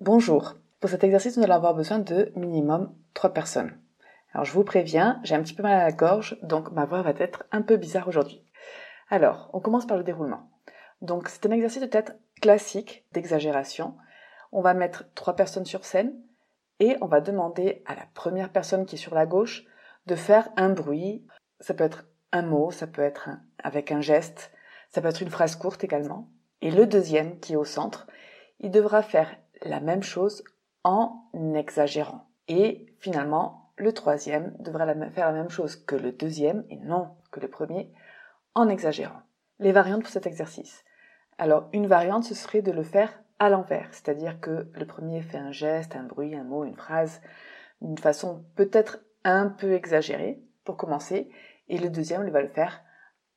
Bonjour. Pour cet exercice, nous allons avoir besoin de minimum 3 personnes. Alors je vous préviens, j'ai un petit peu mal à la gorge, donc ma voix va être un peu bizarre aujourd'hui. Alors, on commence par le déroulement. Donc c'est un exercice de tête classique d'exagération. On va mettre trois personnes sur scène et on va demander à la première personne qui est sur la gauche de faire un bruit. Ça peut être un mot, ça peut être avec un geste, ça peut être une phrase courte également. Et le deuxième qui est au centre, il devra faire la même chose en exagérant. Et finalement, le troisième devra faire la même chose que le deuxième et non que le premier en exagérant. Les variantes pour cet exercice. Alors, une variante, ce serait de le faire à l'envers, c'est-à-dire que le premier fait un geste, un bruit, un mot, une phrase, d'une façon peut-être un peu exagérée pour commencer, et le deuxième il va le faire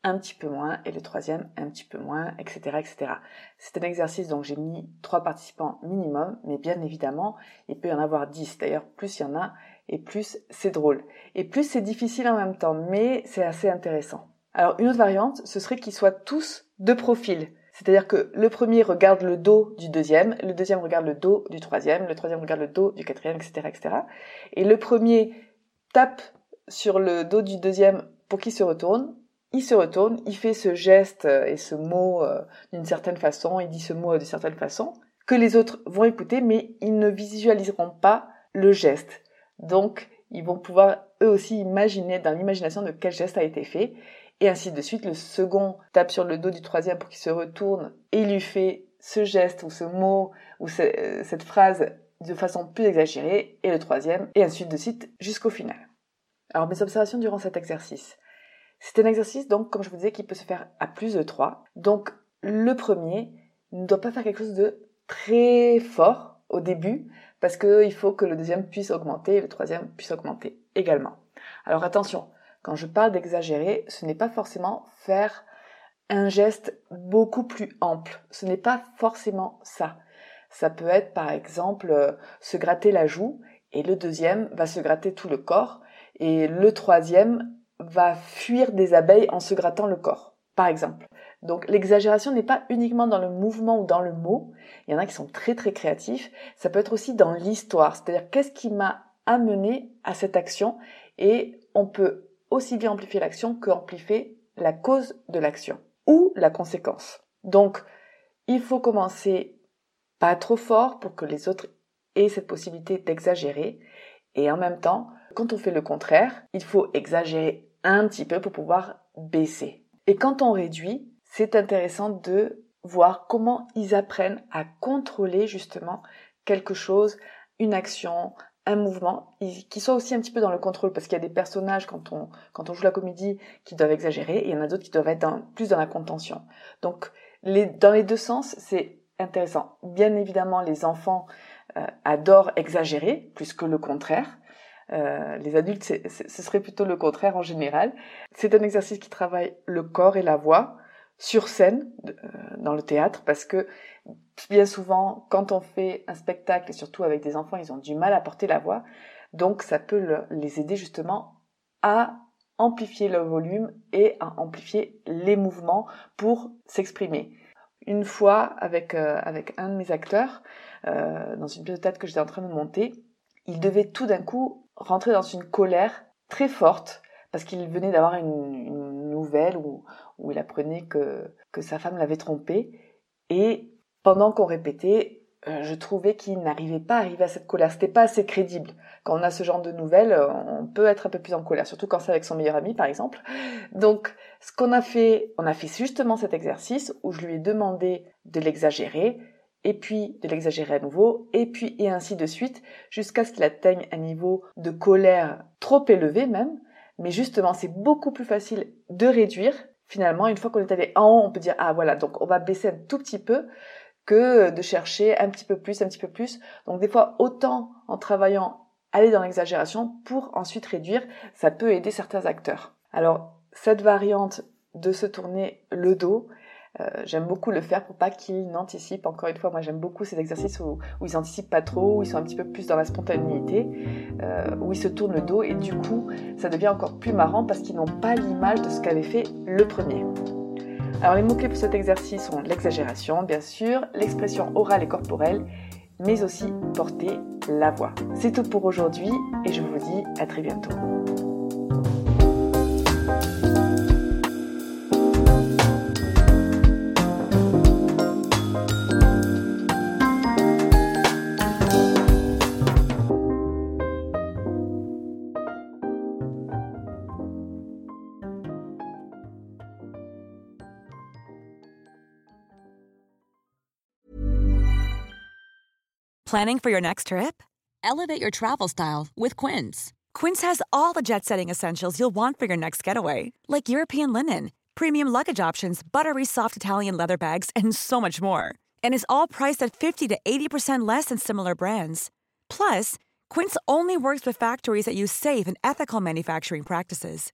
un petit peu moins, et le troisième un petit peu moins, etc., etc. C'est un exercice donc j'ai mis trois participants minimum, mais bien évidemment, il peut y en avoir dix. D'ailleurs, plus il y en a, et plus c'est drôle. Et plus c'est difficile en même temps, mais c'est assez intéressant. Alors, une autre variante, ce serait qu'ils soient tous de profil. C'est-à-dire que le premier regarde le dos du deuxième, le deuxième regarde le dos du troisième, le troisième regarde le dos du quatrième, etc., etc. Et le premier tape sur le dos du deuxième pour qu'il se retourne. Il se retourne, il fait ce geste et ce mot euh, d'une certaine façon, il dit ce mot d'une certaine façon, que les autres vont écouter, mais ils ne visualiseront pas le geste. Donc, ils vont pouvoir eux aussi imaginer dans l'imagination de quel geste a été fait et ainsi de suite. Le second tape sur le dos du troisième pour qu'il se retourne et lui fait ce geste ou ce mot ou euh, cette phrase de façon plus exagérée et le troisième et ainsi de suite jusqu'au final. Alors mes observations durant cet exercice. C'est un exercice donc comme je vous disais qui peut se faire à plus de trois. Donc le premier ne doit pas faire quelque chose de très fort au début parce qu'il faut que le deuxième puisse augmenter et le troisième puisse augmenter également. Alors attention, quand je parle d'exagérer, ce n'est pas forcément faire un geste beaucoup plus ample. Ce n'est pas forcément ça. Ça peut être par exemple euh, se gratter la joue et le deuxième va se gratter tout le corps et le troisième va fuir des abeilles en se grattant le corps, par exemple. Donc l'exagération n'est pas uniquement dans le mouvement ou dans le mot, il y en a qui sont très très créatifs, ça peut être aussi dans l'histoire, c'est-à-dire qu'est-ce qui m'a amené à cette action? Et on peut aussi bien amplifier l'action que amplifier la cause de l'action ou la conséquence. Donc, il faut commencer pas trop fort pour que les autres aient cette possibilité d'exagérer. Et en même temps, quand on fait le contraire, il faut exagérer un petit peu pour pouvoir baisser. Et quand on réduit, c'est intéressant de voir comment ils apprennent à contrôler justement quelque chose, une action, un mouvement qui soit aussi un petit peu dans le contrôle parce qu'il y a des personnages quand on quand on joue la comédie qui doivent exagérer et il y en a d'autres qui doivent être plus dans la contention. Donc dans les deux sens, c'est intéressant. Bien évidemment, les enfants euh, adorent exagérer plus que le contraire. Euh, les adultes, ce serait plutôt le contraire en général. C'est un exercice qui travaille le corps et la voix sur scène euh, dans le théâtre parce que bien souvent quand on fait un spectacle et surtout avec des enfants ils ont du mal à porter la voix donc ça peut les aider justement à amplifier le volume et à amplifier les mouvements pour s'exprimer. Une fois avec euh, avec un de mes acteurs euh, dans une pièce de théâtre que j'étais en train de monter, il devait tout d'un coup rentrer dans une colère très forte parce qu'il venait d'avoir une, nouvelle où, il apprenait que, que sa femme l'avait trompé. Et pendant qu'on répétait, euh, je trouvais qu'il n'arrivait pas à arriver à cette colère. C'était pas assez crédible. Quand on a ce genre de nouvelles, euh, on peut être un peu plus en colère, surtout quand c'est avec son meilleur ami, par exemple. Donc, ce qu'on a fait, on a fait justement cet exercice où je lui ai demandé de l'exagérer, et puis de l'exagérer à nouveau, et puis et ainsi de suite, jusqu'à ce qu'il atteigne un niveau de colère trop élevé même. Mais justement, c'est beaucoup plus facile de réduire. Finalement, une fois qu'on est allé en haut, on peut dire, ah voilà, donc on va baisser un tout petit peu que de chercher un petit peu plus, un petit peu plus. Donc des fois, autant en travaillant, aller dans l'exagération pour ensuite réduire, ça peut aider certains acteurs. Alors cette variante de se tourner le dos, j'aime beaucoup le faire pour pas qu'ils n'anticipent. Encore une fois, moi j'aime beaucoup ces exercices où, où, ils anticipent pas trop, où ils sont un petit peu plus dans la spontanéité, euh, où ils se tournent le dos et du coup ça devient encore plus marrant parce qu'ils n'ont pas l'image de ce qu'avait fait le premier. Alors les mots-clés pour cet exercice sont l'exagération, bien sûr, l'expression orale et corporelle, mais aussi porter la voix. C'est tout pour aujourd'hui et je vous dis à très bientôt. Planning for your next trip? Elevate your travel style with Quince. Quince has all the jet setting essentials you'll want for your next getaway, like European linen, premium luggage options, buttery soft Italian leather bags, and so much more. And is all priced at 50 to 80% less than similar brands. Plus, Quince only works with factories that use safe and ethical manufacturing practices.